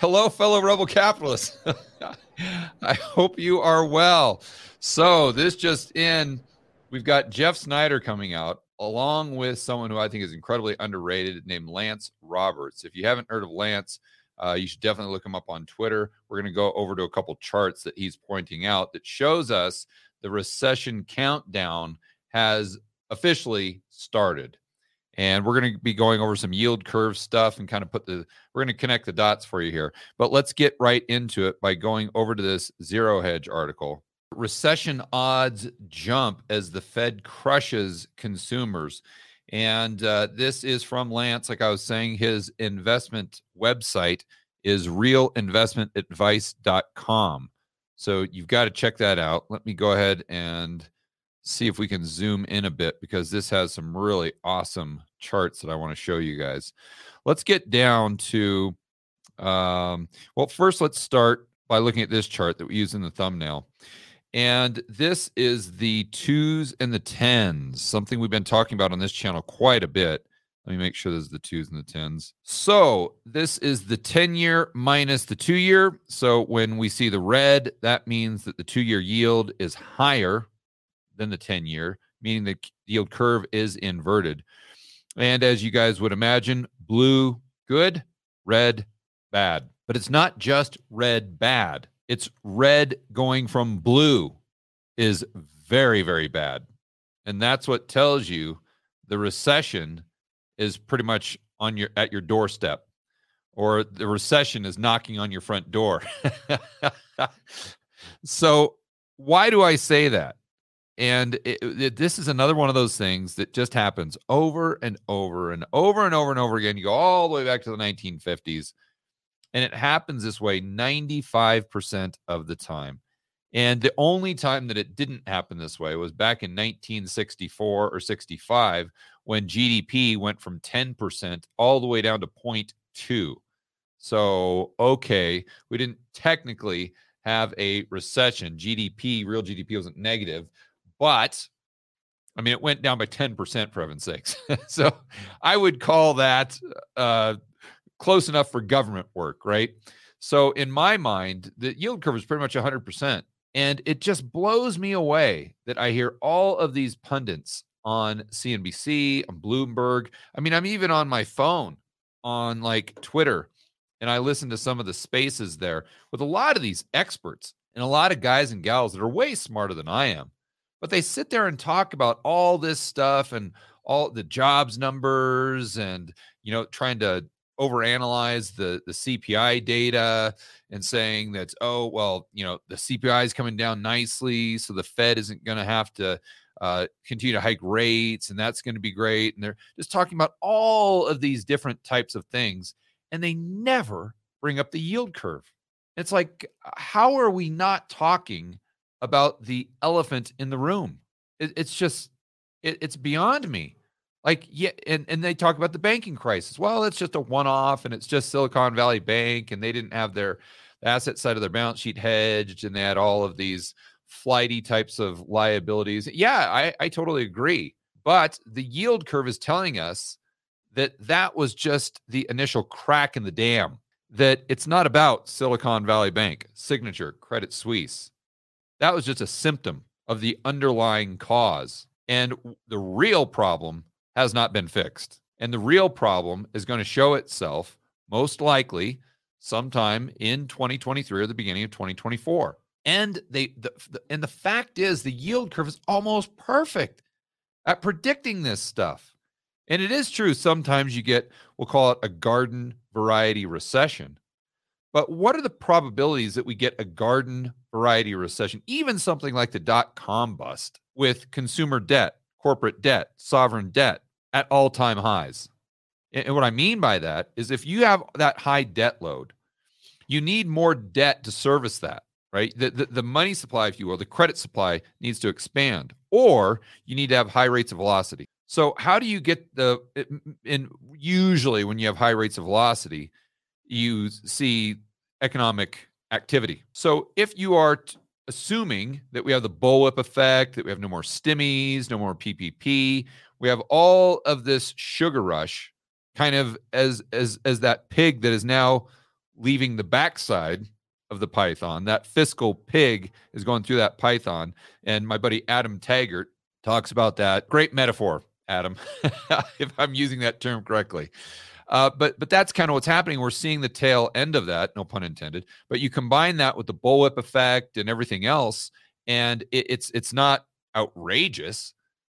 Hello, fellow rebel capitalists. I hope you are well. So, this just in, we've got Jeff Snider coming out along with someone who I think is incredibly underrated named Lance Roberts. If you haven't heard of Lance, uh, you should definitely look him up on Twitter. We're going to go over to a couple charts that he's pointing out that shows us the recession countdown has officially started. And we're going to be going over some yield curve stuff and kind of put the, we're going to connect the dots for you here. But let's get right into it by going over to this Zero Hedge article. Recession odds jump as the Fed crushes consumers. And uh, this is from Lance. Like I was saying, his investment website is realinvestmentadvice.com. So you've got to check that out. Let me go ahead and see if we can zoom in a bit because this has some really awesome charts that I want to show you guys. Let's get down to, um, well, first let's start by looking at this chart that we use in the thumbnail. And this is the twos and the tens, something we've been talking about on this channel quite a bit. Let me make sure there's the twos and the tens. So this is the 10 year minus the two year. So when we see the red, that means that the two year yield is higher than the 10 year, meaning the yield curve is inverted. And as you guys would imagine, blue, good, red, bad. But it's not just red, bad. It's red going from blue is very, very bad. And that's what tells you the recession is pretty much on your at your doorstep or the recession is knocking on your front door. so why do I say that? And it, it, this is another one of those things that just happens over and over and over and over and over again. You go all the way back to the 1950s, and it happens this way 95% of the time. And the only time that it didn't happen this way was back in 1964 or 65 when GDP went from 10% all the way down to 0.2. So, okay, we didn't technically have a recession. GDP, real GDP wasn't negative, but I mean, it went down by 10% for heaven's sakes. so I would call that uh, close enough for government work, right? So in my mind, the yield curve is pretty much 100%. And it just blows me away that I hear all of these pundits on CNBC, on Bloomberg. I mean, I'm even on my phone on like Twitter, and I listen to some of the spaces there with a lot of these experts and a lot of guys and gals that are way smarter than I am but they sit there and talk about all this stuff and all the jobs numbers and you know trying to overanalyze the the CPI data and saying that oh well you know the CPI is coming down nicely so the Fed isn't going to have to uh, continue to hike rates and that's going to be great. And they're just talking about all of these different types of things and they never bring up the yield curve. It's like how are we not talking about the elephant in the room. It, it's just, it, it's beyond me. Like, yeah, and, and they talk about the banking crisis. Well, it's just a one off and it's just Silicon Valley Bank and they didn't have their asset side of their balance sheet hedged and they had all of these flighty types of liabilities. Yeah, I, I totally agree. But the yield curve is telling us that that was just the initial crack in the dam, that it's not about Silicon Valley Bank, Signature, Credit Suisse. That was just a symptom of the underlying cause. And the real problem has not been fixed. And the real problem is going to show itself most likely sometime in 2023 or the beginning of 2024. And they the, the, and the fact is the yield curve is almost perfect at predicting this stuff. And it is true sometimes you get we'll call it a garden variety recession but what are the probabilities that we get a garden variety of recession, even something like the dot com bust with consumer debt, corporate debt, sovereign debt at all time highs? And what I mean by that is if you have that high debt load, you need more debt to service that, right? The, the, the money supply, if you will, the credit supply needs to expand, or you need to have high rates of velocity. So, how do you get the, and usually when you have high rates of velocity, you see economic activity. So if you are t- assuming that we have the bullwhip effect, that we have no more stimmies, no more PPP, we have all of this sugar rush kind of as as as that pig that is now leaving the backside of the python. That fiscal pig is going through that python. And my buddy Adam Taggart talks about that. Great metaphor, Adam, if I'm using that term correctly. Uh, but but that's kind of what's happening. We're seeing the tail end of that, no pun intended. But you combine that with the bullwhip effect and everything else, and it, it's it's not outrageous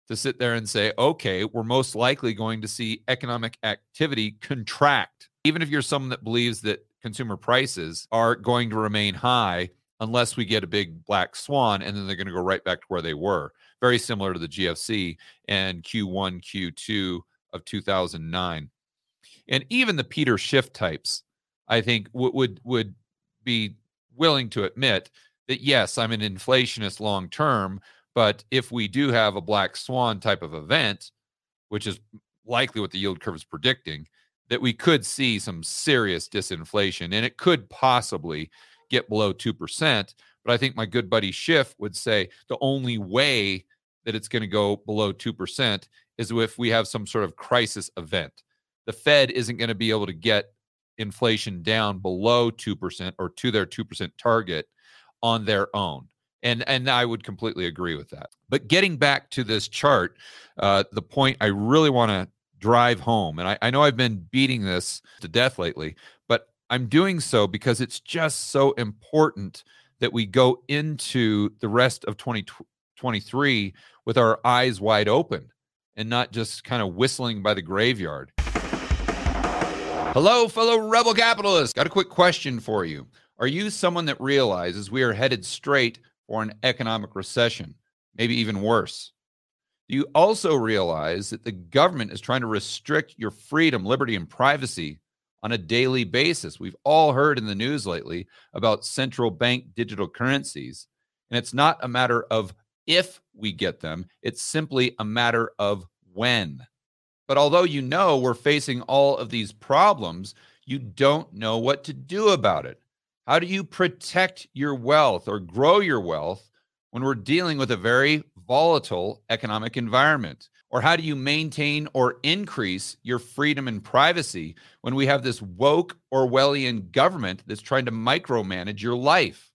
to sit there and say, okay, we're most likely going to see economic activity contract. Even if you're someone that believes that consumer prices are going to remain high unless we get a big black swan and then they're going to go right back to where they were. Very similar to the GFC and Q1, Q2 of 2009. And even the Peter Schiff types, I think, would would be willing to admit that yes, I'm an inflationist long term, but if we do have a black swan type of event, which is likely what the yield curve is predicting, that we could see some serious disinflation and it could possibly get below 2%. But I think my good buddy Schiff would say the only way that it's going to go below 2% is if we have some sort of crisis event. The Fed isn't going to be able to get inflation down below 2% or to their 2% target on their own. And, and I would completely agree with that. But getting back to this chart, uh, the point I really want to drive home. And I, I know I've been beating this to death lately, but I'm doing so because it's just so important that we go into the rest of 2023 with our eyes wide open and not just kind of whistling by the graveyard. Hello, fellow rebel capitalists. Got a quick question for you. Are you someone that realizes we are headed straight for an economic recession, maybe even worse? Do you also realize that the government is trying to restrict your freedom, liberty, and privacy on a daily basis? We've all heard in the news lately about central bank digital currencies. And it's not a matter of if we get them, it's simply a matter of when. But although you know we're facing all of these problems, you don't know what to do about it. How do you protect your wealth or grow your wealth when we're dealing with a very volatile economic environment? Or how do you maintain or increase your freedom and privacy when we have this woke Orwellian government that's trying to micromanage your life?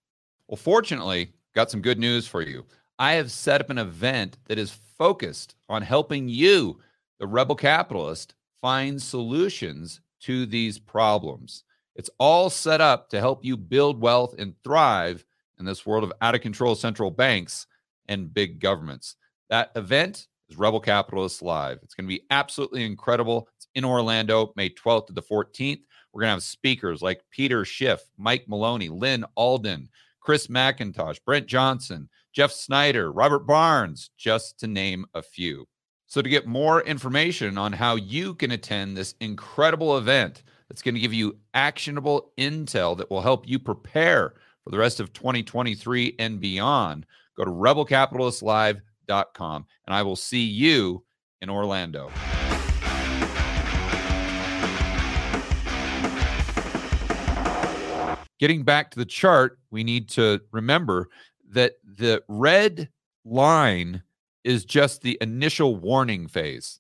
Well, fortunately, got some good news for you. I have set up an event that is focused on helping you, the rebel capitalist, finds solutions to these problems. It's all set up to help you build wealth and thrive in this world of out of control central banks and big governments. That event is Rebel Capitalists Live. It's going to be absolutely incredible. It's in Orlando, May 12th to the 14th. We're going to have speakers like Peter Schiff, Mike Maloney, Lyn Alden, Chris MacIntosh, Brent Johnson, Jeff Snider, Robert Barnes, just to name a few. So, to get more information on how you can attend this incredible event that's going to give you actionable intel that will help you prepare for the rest of 2023 and beyond, go to rebelcapitalistlive.com and I will see you in Orlando. Getting back to the chart, we need to remember that the red line is just the initial warning phase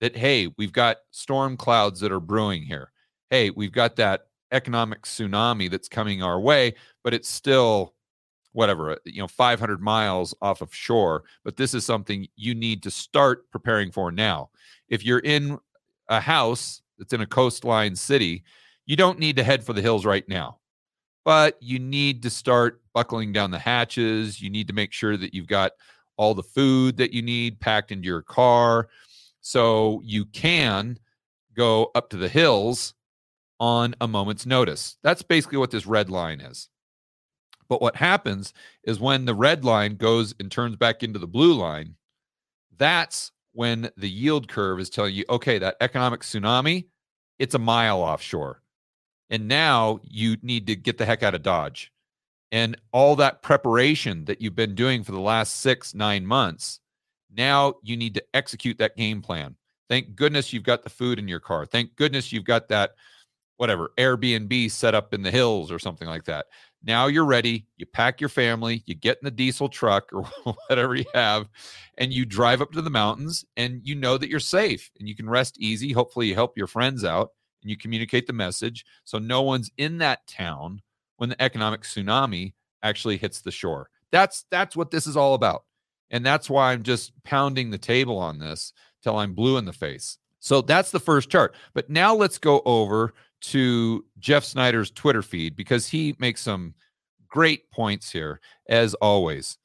that, hey, we've got storm clouds that are brewing here. Hey, we've got that economic tsunami that's coming our way, but it's still whatever, uh, you know, 500 miles off of shore. But this is something you need to start preparing for now. If you're in a house that's in a coastline city, you don't need to head for the hills right now. But you need to start buckling down the hatches. You need to make sure that you've got all the food that you need packed into your car so you can go up to the hills on a moment's notice. That's basically what this red line is. But what happens is when the red line goes and turns back into the blue line, that's when the yield curve is telling you, okay, that economic tsunami, it's a mile offshore. And now you need to get the heck out of Dodge. And all that preparation that you've been doing for the last six, nine months, now you need to execute that game plan. Thank goodness you've got the food in your car. Thank goodness you've got that whatever Airbnb set up in the hills or something like that. Now you're ready. You pack your family, you get in the diesel truck or whatever you have, and you drive up to the mountains and you know that you're safe and you can rest easy. Hopefully, you help your friends out and you communicate the message so no one's in that town when the economic tsunami actually hits the shore. That's that's what this is all about. And that's why I'm just pounding the table on this till I'm blue in the face. So that's the first chart. But now let's go over to Jeff Snider's Twitter feed because he makes some great points here, as always.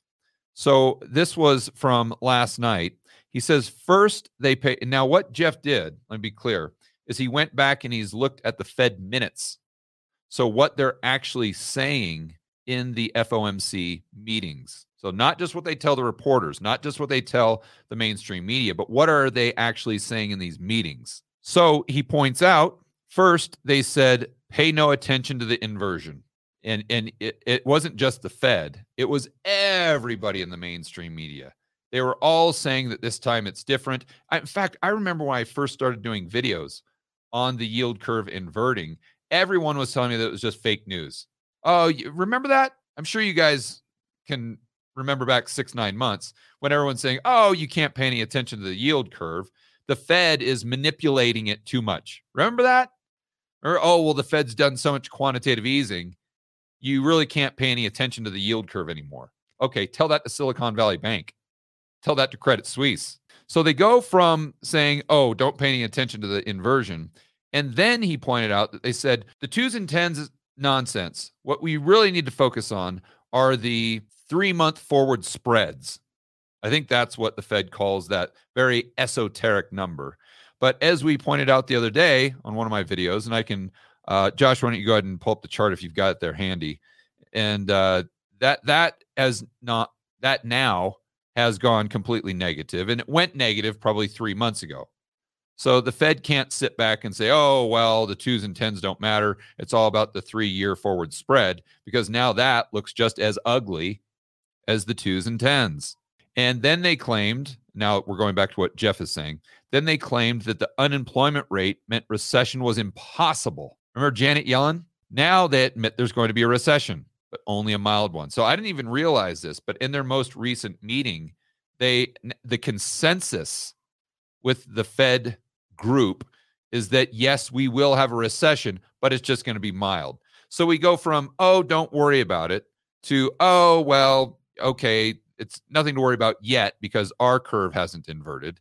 So this was from last night. He says, first they pay. Now, what Jeff did, let me be clear, is he went back and he's looked at the Fed minutes. So, what they're actually saying in the FOMC meetings. So, not just what they tell the reporters, not just what they tell the mainstream media, but what are they actually saying in these meetings? So, he points out first, they said, pay no attention to the inversion. And, and it, it wasn't just the Fed, it was everybody in the mainstream media. They were all saying that this time it's different. I, in fact, I remember when I first started doing videos on the yield curve inverting, everyone was telling me that it was just fake news. Oh, you remember that? I'm sure you guys can remember back six, nine months when everyone's saying, oh, you can't pay any attention to the yield curve. The Fed is manipulating it too much. Remember that? Or, oh, well, the Fed's done so much quantitative easing, you really can't pay any attention to the yield curve anymore. Okay, tell that to Silicon Valley Bank. Tell that to Credit Suisse. So they go from saying, oh, don't pay any attention to the inversion. And then he pointed out that they said the twos and tens is nonsense. What we really need to focus on are the three month forward spreads. I think that's what the Fed calls that very esoteric number. But as we pointed out the other day on one of my videos, and I can, uh, Josh, why don't you go ahead and pull up the chart if you've got it there handy? And uh, that that has not that now has gone completely negative, and it went negative probably three months ago. So the Fed can't sit back and say, oh, well, the twos and tens don't matter. It's all about the three year forward spread, because now that looks just as ugly as the twos and tens. And then they claimed, now we're going back to what Jeff is saying, then they claimed that the unemployment rate meant recession was impossible. Remember Janet Yellen? Now they admit there's going to be a recession but only a mild one. So I didn't even realize this, but in their most recent meeting, they the consensus with the Fed group is that yes, we will have a recession, but it's just going to be mild. So we go from oh, don't worry about it to oh, well, okay, it's nothing to worry about yet because our curve hasn't inverted.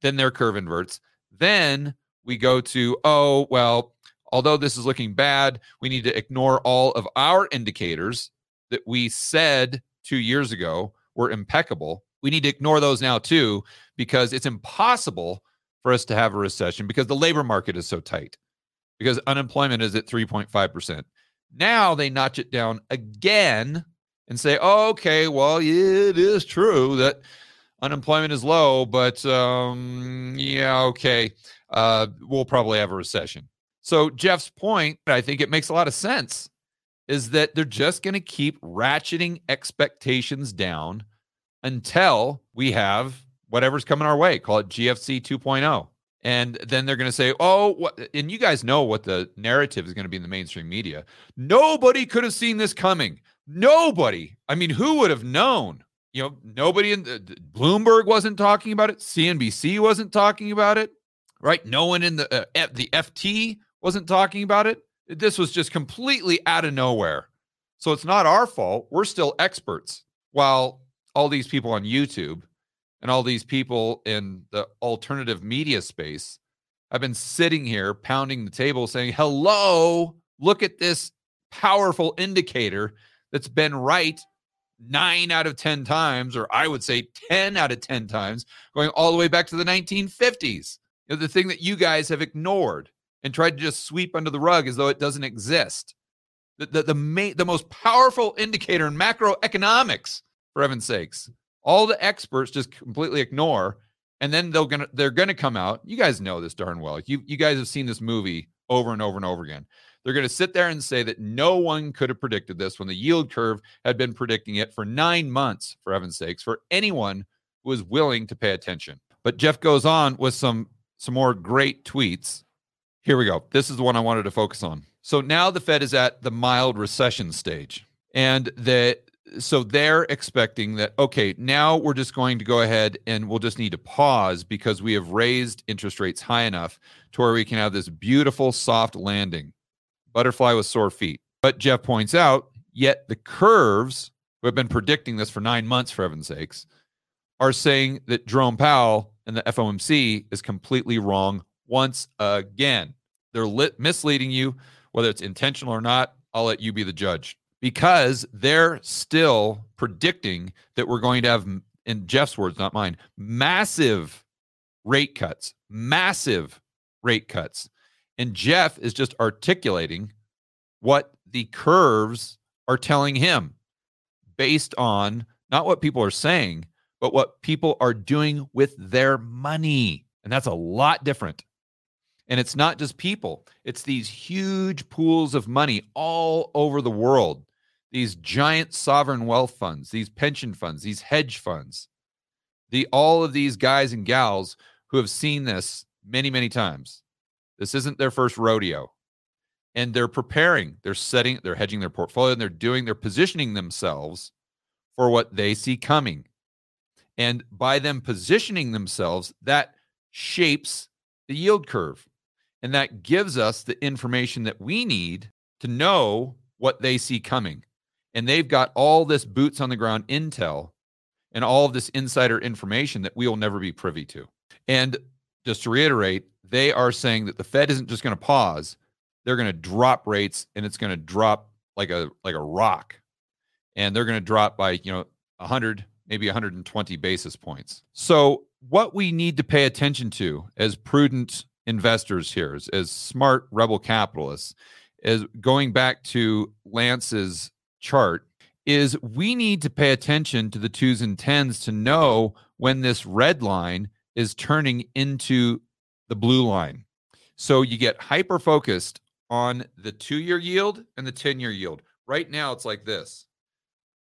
Then their curve inverts. Then we go to oh, well, although this is looking bad, we need to ignore all of our indicators that we said two years ago were impeccable. We need to ignore those now too, because it's impossible for us to have a recession because the labor market is so tight, because unemployment is at 3.5%. Now they notch it down again and say, okay, well, it is true that unemployment is low, but um, yeah, okay, uh, we'll probably have a recession. So Jeff's point, I think it makes a lot of sense, is that they're just going to keep ratcheting expectations down until we have whatever's coming our way. Call it GFC 2.0. And then they're going to say, oh, what? and you guys know what the narrative is going to be in the mainstream media. Nobody could have seen this coming. Nobody. I mean, who would have known? You know, nobody in the, Bloomberg wasn't talking about it. CNBC wasn't talking about it, right? No one in the uh, the FT wasn't talking about it. This was just completely out of nowhere. So it's not our fault. We're still experts. While all these people on YouTube and all these people in the alternative media space have been sitting here pounding the table saying, hello, look at this powerful indicator that's been right nine out of 10 times, or I would say 10 out of 10 times, going all the way back to the 1950s. You know, the thing that you guys have ignored and tried to just sweep under the rug as though it doesn't exist. The, the, the, main, the most powerful indicator in macroeconomics, for heaven's sakes. All the experts just completely ignore, and then they're gonna they're gonna come out. You guys know this darn well. You you guys have seen this movie over and over and over again. They're to sit there and say that no one could have predicted this when the yield curve had been predicting it for nine months, for heaven's sakes, for anyone who was willing to pay attention. But Jeff goes on with some some more great tweets here we go. This is the one I wanted to focus on. So now the Fed is at the mild recession stage. And the so they're expecting that okay now we're just going to go ahead and we'll just need to pause because we have raised interest rates high enough to where we can have this beautiful soft landing. Butterfly with sore feet. But jeff points out yet the curves who have been predicting this for nine months for heaven's sakes are saying that jerome powell and the fomc is completely wrong once again. They're lit, misleading you whether it's intentional or not. I'll let you be the judge because they're still predicting that we're going to have, in Jeff's words, not mine, massive rate cuts, massive rate cuts. And Jeff is just articulating what the curves are telling him based on not what people are saying, but what people are doing with their money. And that's a lot different. And it's not just people, it's these huge pools of money all over the world these giant sovereign wealth funds, these pension funds, these hedge funds, the all of these guys and gals who have seen this many, many times. This isn't their first rodeo. And they're preparing, they're setting, they're hedging their portfolio, and they're doing, they're positioning themselves for what they see coming. And by them positioning themselves, that shapes the yield curve. And that gives us the information that we need to know what they see coming and they've got all this boots on the ground intel and all of this insider information that we will never be privy to. And just to reiterate, they are saying that the Fed isn't just going to pause; they're going to drop rates, and it's going to drop like a like a rock, and they're going to drop by you know 100, maybe 120 basis points. So what we need to pay attention to as prudent investors here, as, as smart rebel capitalists, is going back to Lance's chart is we need to pay attention to the twos and tens to know when this red line is turning into the blue line. So you get hyper focused on the two year yield and the 10 year yield. Right now, it's like this.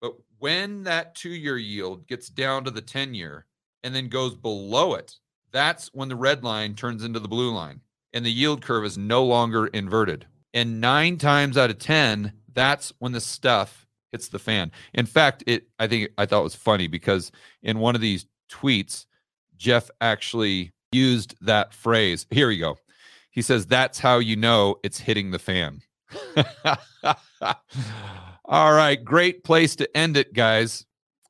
But when that two year yield gets down to the 10 year and then goes below it, that's when the red line turns into the blue line and the yield curve is no longer inverted. And nine times out of 10, that's when the stuff hits the fan. In fact, it I think I thought was funny because in one of these tweets, Jeff actually used that phrase. Here we go. He says, That's how you know it's hitting the fan. All right, great place to end it, guys.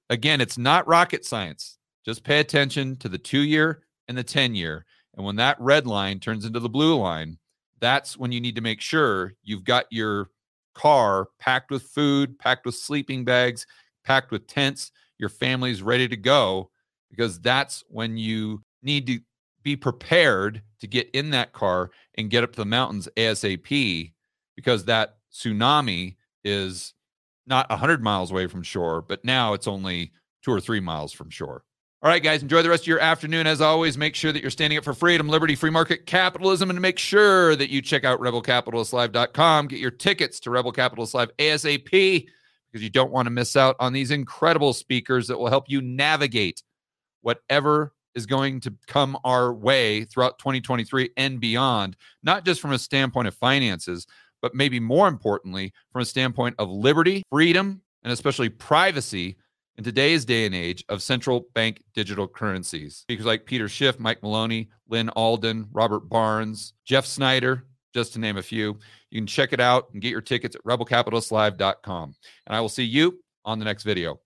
Again, it's not rocket science. Just pay attention to the two year and the 10 year. And when that red line turns into the blue line, that's when you need to make sure you've got your car packed with food, packed with sleeping bags, packed with tents. Your family's ready to go because that's when you need to be prepared to get in that car and get up to the mountains ASAP because that tsunami is not 100 miles away from shore, but now it's only two or three miles from shore. All right, guys, enjoy the rest of your afternoon. As always, make sure that you're standing up for freedom, liberty, free market capitalism, and make sure that you check out rebelcapitalistlive.com. Get your tickets to Rebel Capitalist Live ASAP because you don't want to miss out on these incredible speakers that will help you navigate whatever is going to come our way throughout 2023 and beyond, not just from a standpoint of finances, but maybe more importantly, from a standpoint of liberty, freedom, and especially privacy in today's day and age of central bank digital currencies. Speakers like Peter Schiff, Mike Maloney, Lyn Alden, Robert Barnes, Jeff Snider, just to name a few. You can check it out and get your tickets at rebelcapitalistlive.com. And I will see you on the next video.